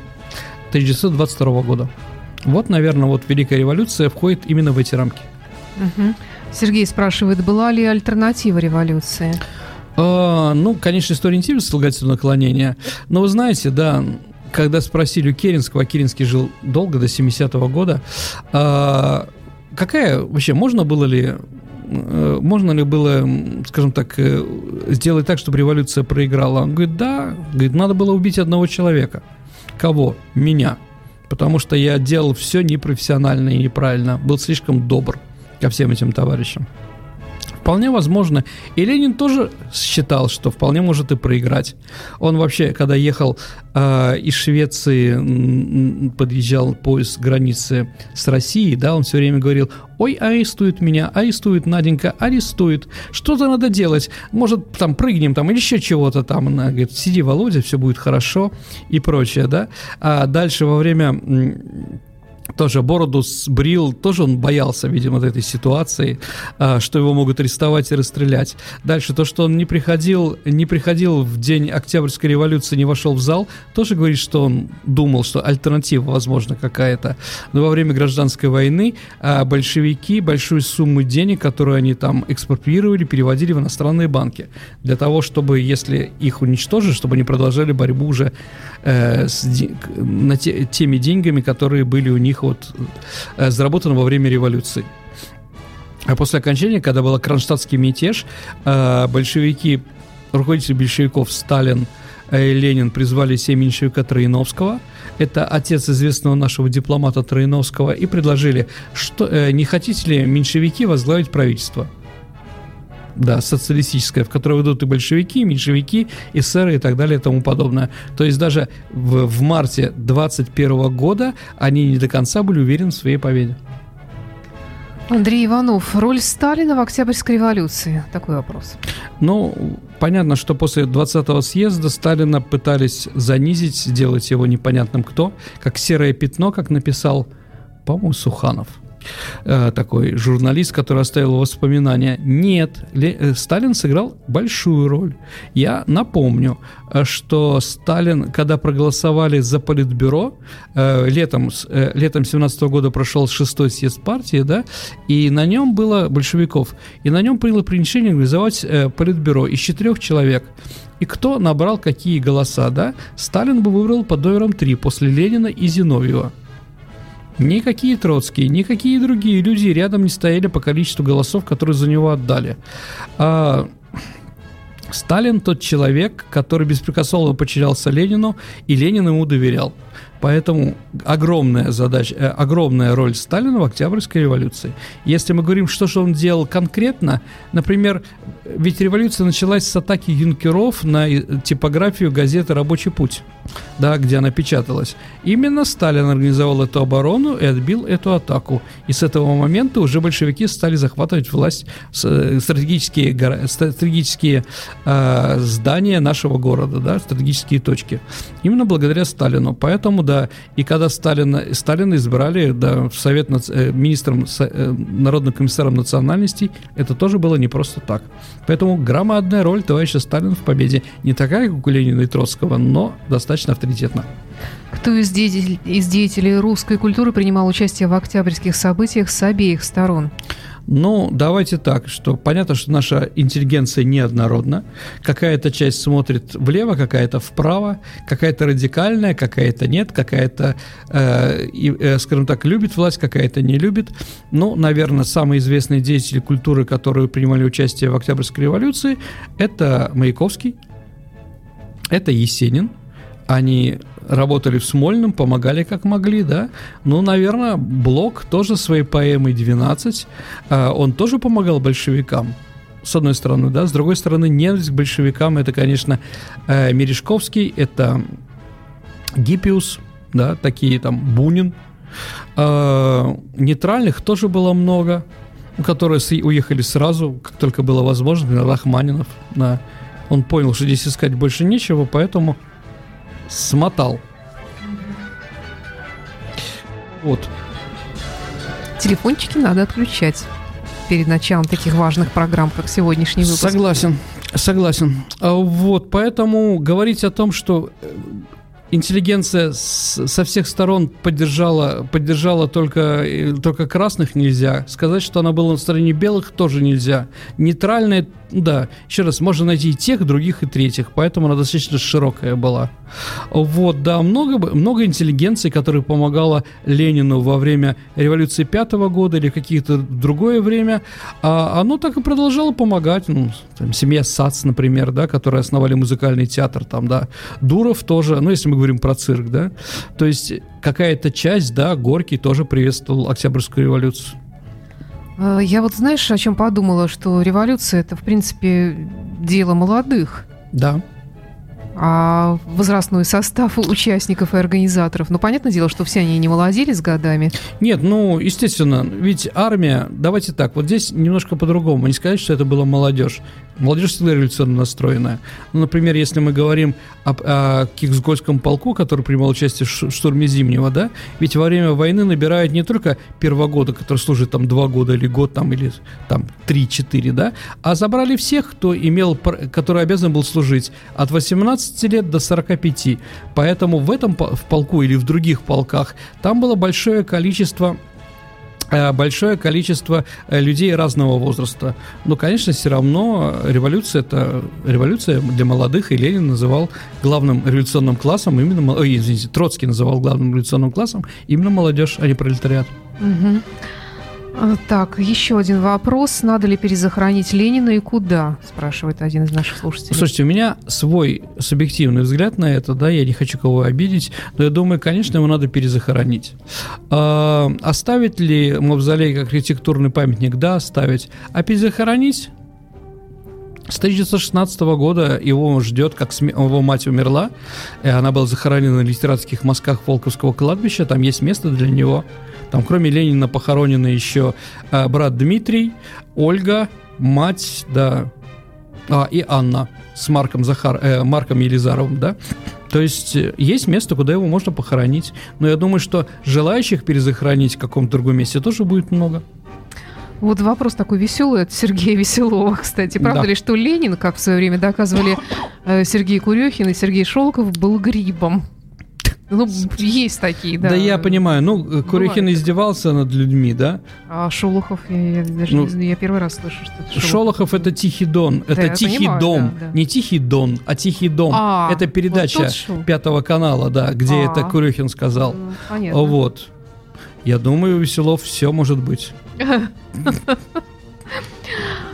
1922 года. Вот, наверное, вот Великая революция входит именно в эти рамки. Мгм. Сергей спрашивает, была ли альтернатива революции? А, ну, конечно, история интересна, слагательное наклонение. Но вы знаете, да, когда спросили у Керенского, а Керенский жил долго, до 70-го года, а, какая вообще, можно было ли э, можно ли было, скажем так, э, сделать так, чтобы революция проиграла? Он говорит, да, говорит, надо было убить одного человека. Кого? Меня. Потому что я делал все непрофессионально и неправильно. Был слишком добр ко всем этим товарищам. Вполне возможно. И Ленин тоже считал, что вполне может и проиграть. Он вообще, когда ехал э, из Швеции, подъезжал поезд границы с Россией, да, он все время говорил, ой, арестуют меня, арестуют, Наденька, арестуют. Что-то надо делать. Может, там прыгнем там или еще чего-то там. Она говорит, сиди, Володя, все будет хорошо и прочее, да. А дальше во время тоже бороду сбрил, тоже он боялся, видимо, от этой ситуации, а, что его могут арестовать и расстрелять. Дальше то, что он не приходил, не приходил в день Октябрьской революции, не вошел в зал, тоже говорит, что он думал, что альтернатива, возможно, какая-то. Но во время гражданской войны а, большевики большую сумму денег, которую они там экспроприировали, переводили в иностранные банки. Для того, чтобы, если их уничтожить, чтобы они продолжали борьбу уже э, с, на те, теми деньгами, которые были у них вот э, заработано во время революции. А после окончания, когда был кронштадтский мятеж, э, большевики, руководитель большевиков Сталин и Ленин призвали себе меньшевика Троиновского, это отец известного нашего дипломата Троиновского, и предложили, что э, не хотите ли меньшевики возглавить правительство – да, социалистическая, в которой ведут и большевики, и меньшевики, эсеры и так далее и тому подобное. То есть даже в, в марте 21 года они не до конца были уверены в своей победе. Андрей Иванов, роль Сталина в Октябрьской революции? Такой вопрос. Ну, понятно, что после 20-го съезда Сталина пытались занизить, сделать его непонятным кто, как серое пятно, как написал, по-моему, Суханов – Э, такой журналист, который оставил воспоминания. Нет, Ле, э, Сталин сыграл большую роль. Я напомню, э, что Сталин, когда проголосовали за политбюро, э, летом, э, летом 17 года прошел шестой съезд партии, да, и на нем было большевиков, и на нем приняло решение организовать э, политбюро из четырех человек. И кто набрал какие голоса, да? Сталин бы выбрал под номером 3 после Ленина и Зиновьева. Никакие Троцкие, никакие другие люди рядом не стояли по количеству голосов, которые за него отдали. А, Сталин тот человек, который беспрекословно подчинялся Ленину, и Ленин ему доверял. Поэтому огромная задача, э, огромная роль Сталина в Октябрьской революции. Если мы говорим, что же он делал конкретно, например, ведь революция началась с атаки юнкеров на типографию газеты «Рабочий путь», да, где она печаталась. Именно Сталин организовал эту оборону и отбил эту атаку. И с этого момента уже большевики стали захватывать власть, э, стратегические, стратегические э, здания нашего города, да, стратегические точки. Именно благодаря Сталину. Поэтому, да, и когда Сталина, Сталина избрали да, в Совет э, министром, э, народным комиссаром национальностей, это тоже было не просто так. Поэтому громадная роль товарища Сталина в победе. Не такая, как у Ленина и Троцкого, но достаточно авторитетна. Кто из деятелей, из деятелей русской культуры принимал участие в октябрьских событиях с обеих сторон? Ну, давайте так, что понятно, что наша интеллигенция неоднородна. Какая-то часть смотрит влево, какая-то вправо, какая-то радикальная, какая-то нет, какая-то, э, э, скажем так, любит власть, какая-то не любит. Ну, наверное, самые известные деятели культуры, которые принимали участие в Октябрьской революции, это Маяковский, это Есенин, они работали в Смольном, помогали как могли, да. Ну, наверное, Блок тоже своей поэмой «12», а, он тоже помогал большевикам с одной стороны, да, с другой стороны, ненависть к большевикам, это, конечно, э, Мережковский, это Гиппиус, да, такие там, Бунин. Э, нейтральных тоже было много, которые уехали сразу, как только было возможно, Рахманинов, да. Он понял, что здесь искать больше нечего, поэтому смотал. Вот. Телефончики надо отключать перед началом таких важных программ, как сегодняшний выпуск. Согласен, согласен. А вот, поэтому говорить о том, что э, интеллигенция с, со всех сторон поддержала, поддержала только, э, только красных нельзя. Сказать, что она была на стороне белых, тоже нельзя. Нейтральная, да, еще раз, можно найти и тех, других, и третьих, поэтому она достаточно широкая была. Вот, да, много, много интеллигенции, которая помогала Ленину во время революции пятого года или какие-то другое время, а оно так и продолжало помогать. Ну, там, семья Сац, например, да, которые основали музыкальный театр, там, да, Дуров тоже, ну, если мы говорим про цирк, да, то есть какая-то часть, да, Горький тоже приветствовал Октябрьскую революцию. Э, я вот знаешь, о чем подумала, что революция это, в принципе, дело молодых. Да. А возрастной состав участников и организаторов? Ну, понятное дело, что все они не молодели с годами. Нет, ну, естественно, ведь армия, давайте так, вот здесь немножко по-другому. Не сказать, что это была молодежь. Молодежь всегда революционно настроенная. Ну, например, если мы говорим об, о Киксгольском полку, который принимал участие в штурме Зимнего, да, ведь во время войны набирают не только первогода, который служит там два года или год, там, или там три-четыре, да, а забрали всех, кто имел, который обязан был служить от 18 лет до 45. Поэтому в этом в полку или в других полках там было большое количество Э, большое количество э, людей разного возраста. Но, конечно, все равно революция это революция для молодых, и Ленин называл главным революционным классом именно, ой, извините, Троцкий называл главным революционным классом именно молодежь, а не пролетариат. Угу. А, так, еще один вопрос. Надо ли перезахоронить Ленина и куда? Спрашивает один из наших слушателей. Слушайте, у меня свой субъективный взгляд на это, да, я не хочу кого обидеть, но я думаю, конечно, его надо перезахоронить. А, оставить ли мавзолей как архитектурный памятник? Да, оставить. А перезахоронить? С 1916 года его ждет, как его мать умерла, и она была захоронена на литературских мазках Волковского кладбища, там есть место для него. Там кроме Ленина похоронены еще э, брат Дмитрий, Ольга, мать, да, а, и Анна с Марком, Захар, э, Марком Елизаровым, да. То есть э, есть место, куда его можно похоронить. Но я думаю, что желающих перезахоронить в каком-то другом месте тоже будет много. Вот вопрос такой веселый от Сергея Веселова, кстати. Правда да. ли, что Ленин, как в свое время доказывали э, Сергей Курехин и Сергей Шолков, был грибом? Ну, есть такие, да. Да, я понимаю. Ну, Бывает. Курехин издевался над людьми, да? А Шолохов, я, я даже ну, не, я первый раз слышу, что это Шолохов. Шолохов это Тихий Дон. Да, это Тихий понимаю, дом. Да, да. Не Тихий Дон, а Тихий дом. А, это передача вот Пятого канала, да, где а, это Курехин сказал. Ну, понятно. Вот. Я думаю, у Веселов все может быть.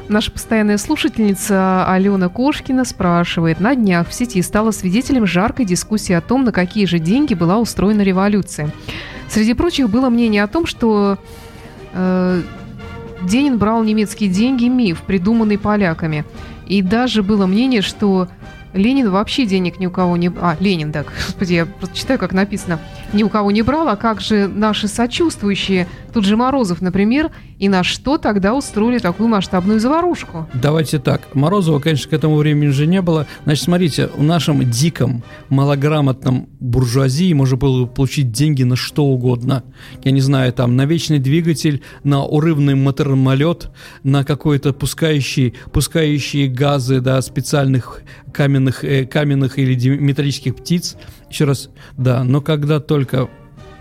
Наша постоянная слушательница Алена Кошкина спрашивает. На днях в сети стала свидетелем жаркой дискуссии о том, на какие же деньги была устроена революция. Среди прочих было мнение о том, что э, Денин брал немецкие деньги миф, придуманный поляками. И даже было мнение, что Ленин вообще денег ни у кого не... А, Ленин, да, господи, я читаю, как написано. Ни у кого не брал, а как же наши сочувствующие, тут же Морозов, например, и на что тогда устроили такую масштабную заварушку? Давайте так. Морозова, конечно, к этому времени же не было. Значит, смотрите, в нашем диком, малограмотном буржуазии можно было получить деньги на что угодно. Я не знаю, там, на вечный двигатель, на урывный моторомолет, на какой-то пускающий, пускающие газы, да, специальных каменных, э, каменных или металлических птиц. Еще раз, да, но когда только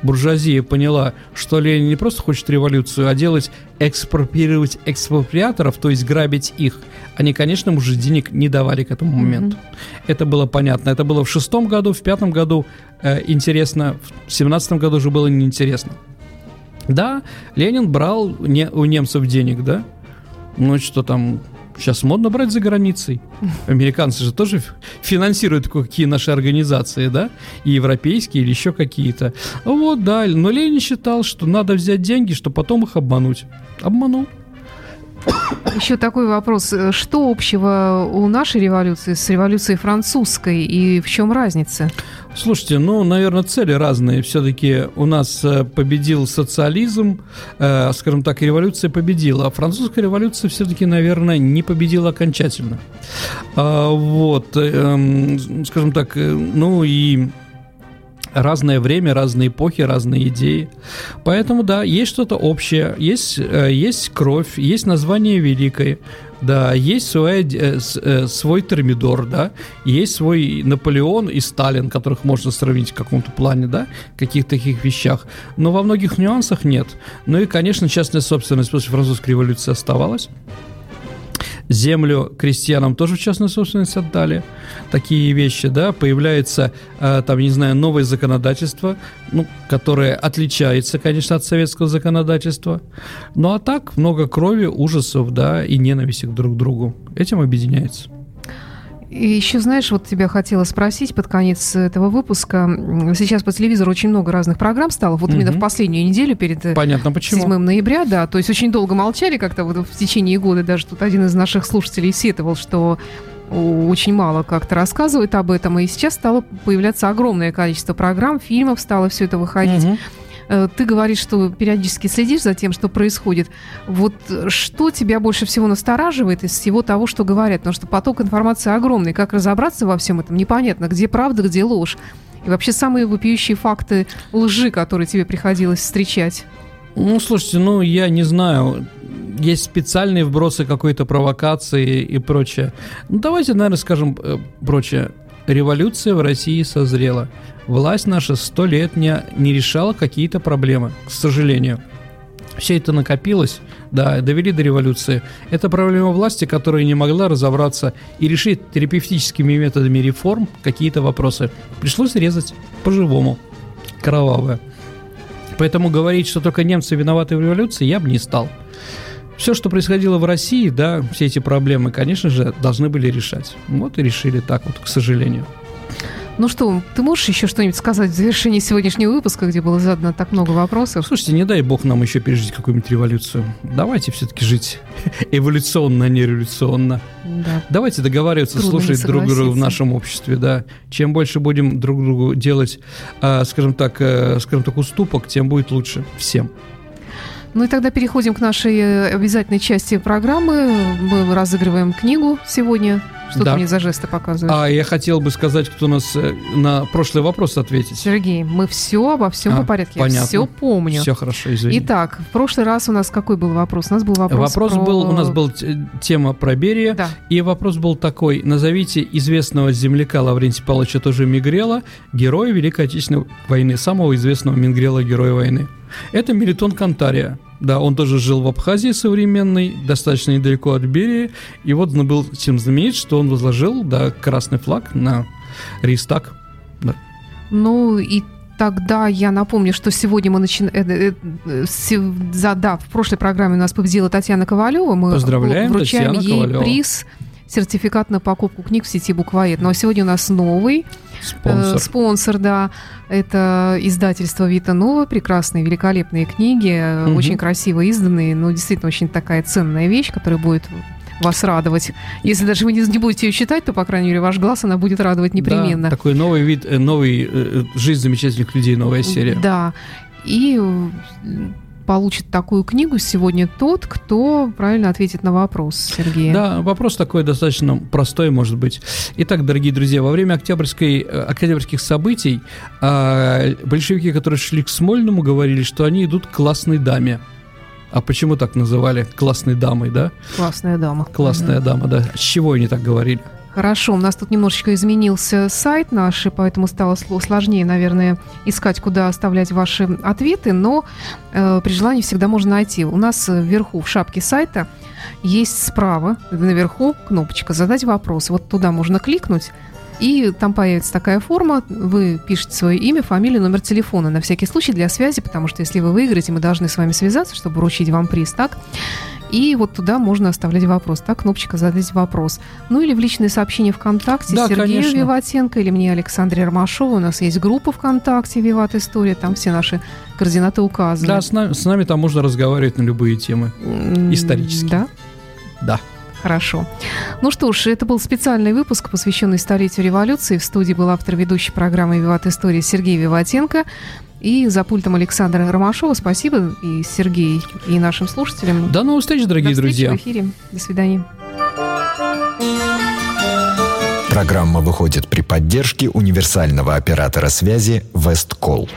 буржуазия поняла, что Ленин не просто хочет революцию, а делать экспроприировать экспроприаторов, то есть грабить их, они, конечно, уже денег не давали к этому моменту. Mm-hmm. Это было понятно. Это было в шестом году, в пятом году э, интересно, в семнадцатом году уже было неинтересно. Да, Ленин брал не, у немцев денег, да? Ну, что там, Сейчас модно брать за границей. Американцы же тоже финансируют какие наши организации, да? И европейские или еще какие-то. Вот, да. Но Ленин считал, что надо взять деньги, чтобы потом их обмануть. Обманул. Еще такой вопрос. Что общего у нашей революции с революцией французской и в чем разница? Слушайте, ну, наверное, цели разные. Все-таки у нас э, победил социализм, э, скажем так, революция победила. А французская революция все-таки, наверное, не победила окончательно. А, вот, э, скажем так, э, ну и разное время, разные эпохи, разные идеи. Поэтому, да, есть что-то общее, есть, э, есть кровь, есть название великое, да, есть свой, э, э, свой термидор, да, есть свой Наполеон и Сталин, которых можно сравнить в каком-то плане, да, каких-то таких вещах. Но во многих нюансах нет. Ну и, конечно, частная собственность после французской революции оставалась. Землю крестьянам тоже в частную собственность отдали. Такие вещи, да, появляется, э, там, не знаю, новое законодательство, ну, которое отличается, конечно, от советского законодательства. Ну, а так много крови, ужасов, да, и ненависти друг к другу. Этим объединяется. И еще, знаешь, вот тебя хотела спросить под конец этого выпуска. Сейчас по телевизору очень много разных программ стало. Вот угу. именно в последнюю неделю перед э, Понятно, почему. 7 ноября, да. То есть очень долго молчали как-то вот в течение года. Даже тут один из наших слушателей сетовал, что очень мало как-то рассказывает об этом. И сейчас стало появляться огромное количество программ, фильмов стало все это выходить. Угу. Ты говоришь, что периодически следишь за тем, что происходит. Вот что тебя больше всего настораживает из всего того, что говорят? Потому что поток информации огромный. Как разобраться во всем этом, непонятно. Где правда, где ложь. И вообще самые вопиющие факты лжи, которые тебе приходилось встречать. Ну, слушайте, ну, я не знаю есть специальные вбросы какой-то провокации и прочее. Ну, давайте, наверное, скажем э, прочее. Революция в России созрела. Власть наша сто лет не, не решала какие-то проблемы, к сожалению. Все это накопилось, да, довели до революции. Это проблема власти, которая не могла разобраться и решить терапевтическими методами реформ какие-то вопросы. Пришлось резать по-живому, кровавое. Поэтому говорить, что только немцы виноваты в революции, я бы не стал все, что происходило в России, да, все эти проблемы, конечно же, должны были решать. Вот и решили так вот, к сожалению. Ну что, ты можешь еще что-нибудь сказать в завершении сегодняшнего выпуска, где было задано так много вопросов? Слушайте, не дай бог нам еще пережить какую-нибудь революцию. Давайте все-таки жить эволюционно, а не революционно. Да. Давайте договариваться, Трудно слушать друг друга в нашем обществе, да. Чем больше будем друг другу делать, э, скажем так, э, скажем так, уступок, тем будет лучше всем. Ну и тогда переходим к нашей э, обязательной части программы. Мы разыгрываем книгу сегодня. Что да. ты мне за жесты показываешь? А я хотел бы сказать, кто нас э, на прошлый вопрос ответит. Сергей, мы все обо всем а, по порядке. Понятно. Я все помню. Все хорошо, извини. Итак, в прошлый раз у нас какой был вопрос? У нас был вопрос Вопрос про... был, у нас был тема про Берия. Да. И вопрос был такой. Назовите известного земляка Лаврентия Павловича тоже Мигрела, героя Великой Отечественной войны, самого известного Мингрела героя войны. Это Мелитон Кантария. Да, он тоже жил в Абхазии современной, достаточно недалеко от Берии. И вот он был тем знаменит, что он возложил да, красный флаг на Рейстаг. Да. Ну и Тогда я напомню, что сегодня мы начинаем... Э, э, э, да, в прошлой программе у нас победила Татьяна Ковалева. Мы Поздравляем, вручаем Татьяна ей Ковалева. приз сертификат на покупку книг в сети Буквоед. Но сегодня у нас новый спонсор, э, спонсор да. Это издательство Вита Нова. Прекрасные, великолепные книги, угу. очень красиво изданные. Ну, действительно, очень такая ценная вещь, которая будет вас радовать. Если даже вы не, будете ее читать, то, по крайней мере, ваш глаз она будет радовать непременно. Да, такой новый вид, э, новый э, жизнь замечательных людей, новая серия. Да. И получит такую книгу сегодня тот, кто правильно ответит на вопрос, Сергей. Да, вопрос такой достаточно простой, может быть. Итак, дорогие друзья, во время октябрьской, э, октябрьских событий э, большевики, которые шли к Смольному, говорили, что они идут к классной даме. А почему так называли классной дамой, да? Классная дама. Классная mm дама, да. С чего они так говорили? Хорошо, у нас тут немножечко изменился сайт наш, и поэтому стало сложнее, наверное, искать, куда оставлять ваши ответы, но э, при желании всегда можно найти. У нас вверху в шапке сайта есть справа, наверху кнопочка «Задать вопрос». Вот туда можно кликнуть, и там появится такая форма, вы пишете свое имя, фамилию, номер телефона на всякий случай для связи, потому что если вы выиграете, мы должны с вами связаться, чтобы вручить вам приз, так? И вот туда можно оставлять вопрос. Так, кнопочка «Задать вопрос». Ну или в личные сообщения ВКонтакте да, Сергею конечно. Виватенко или мне Александре Ромашову. У нас есть группа ВКонтакте «Виват История». Там все наши координаты указаны. Да, с нами, с нами там можно разговаривать на любые темы исторические. Да? Да. Хорошо. Ну что ж, это был специальный выпуск, посвященный столетию революции. В студии был автор ведущей программы «Виват История» Сергей Виватенко. И за пультом Александра Ромашова. Спасибо и Сергей, и нашим слушателям. До новых встреч, дорогие До друзья. в эфире. До свидания. Программа выходит при поддержке универсального оператора связи «Весткол».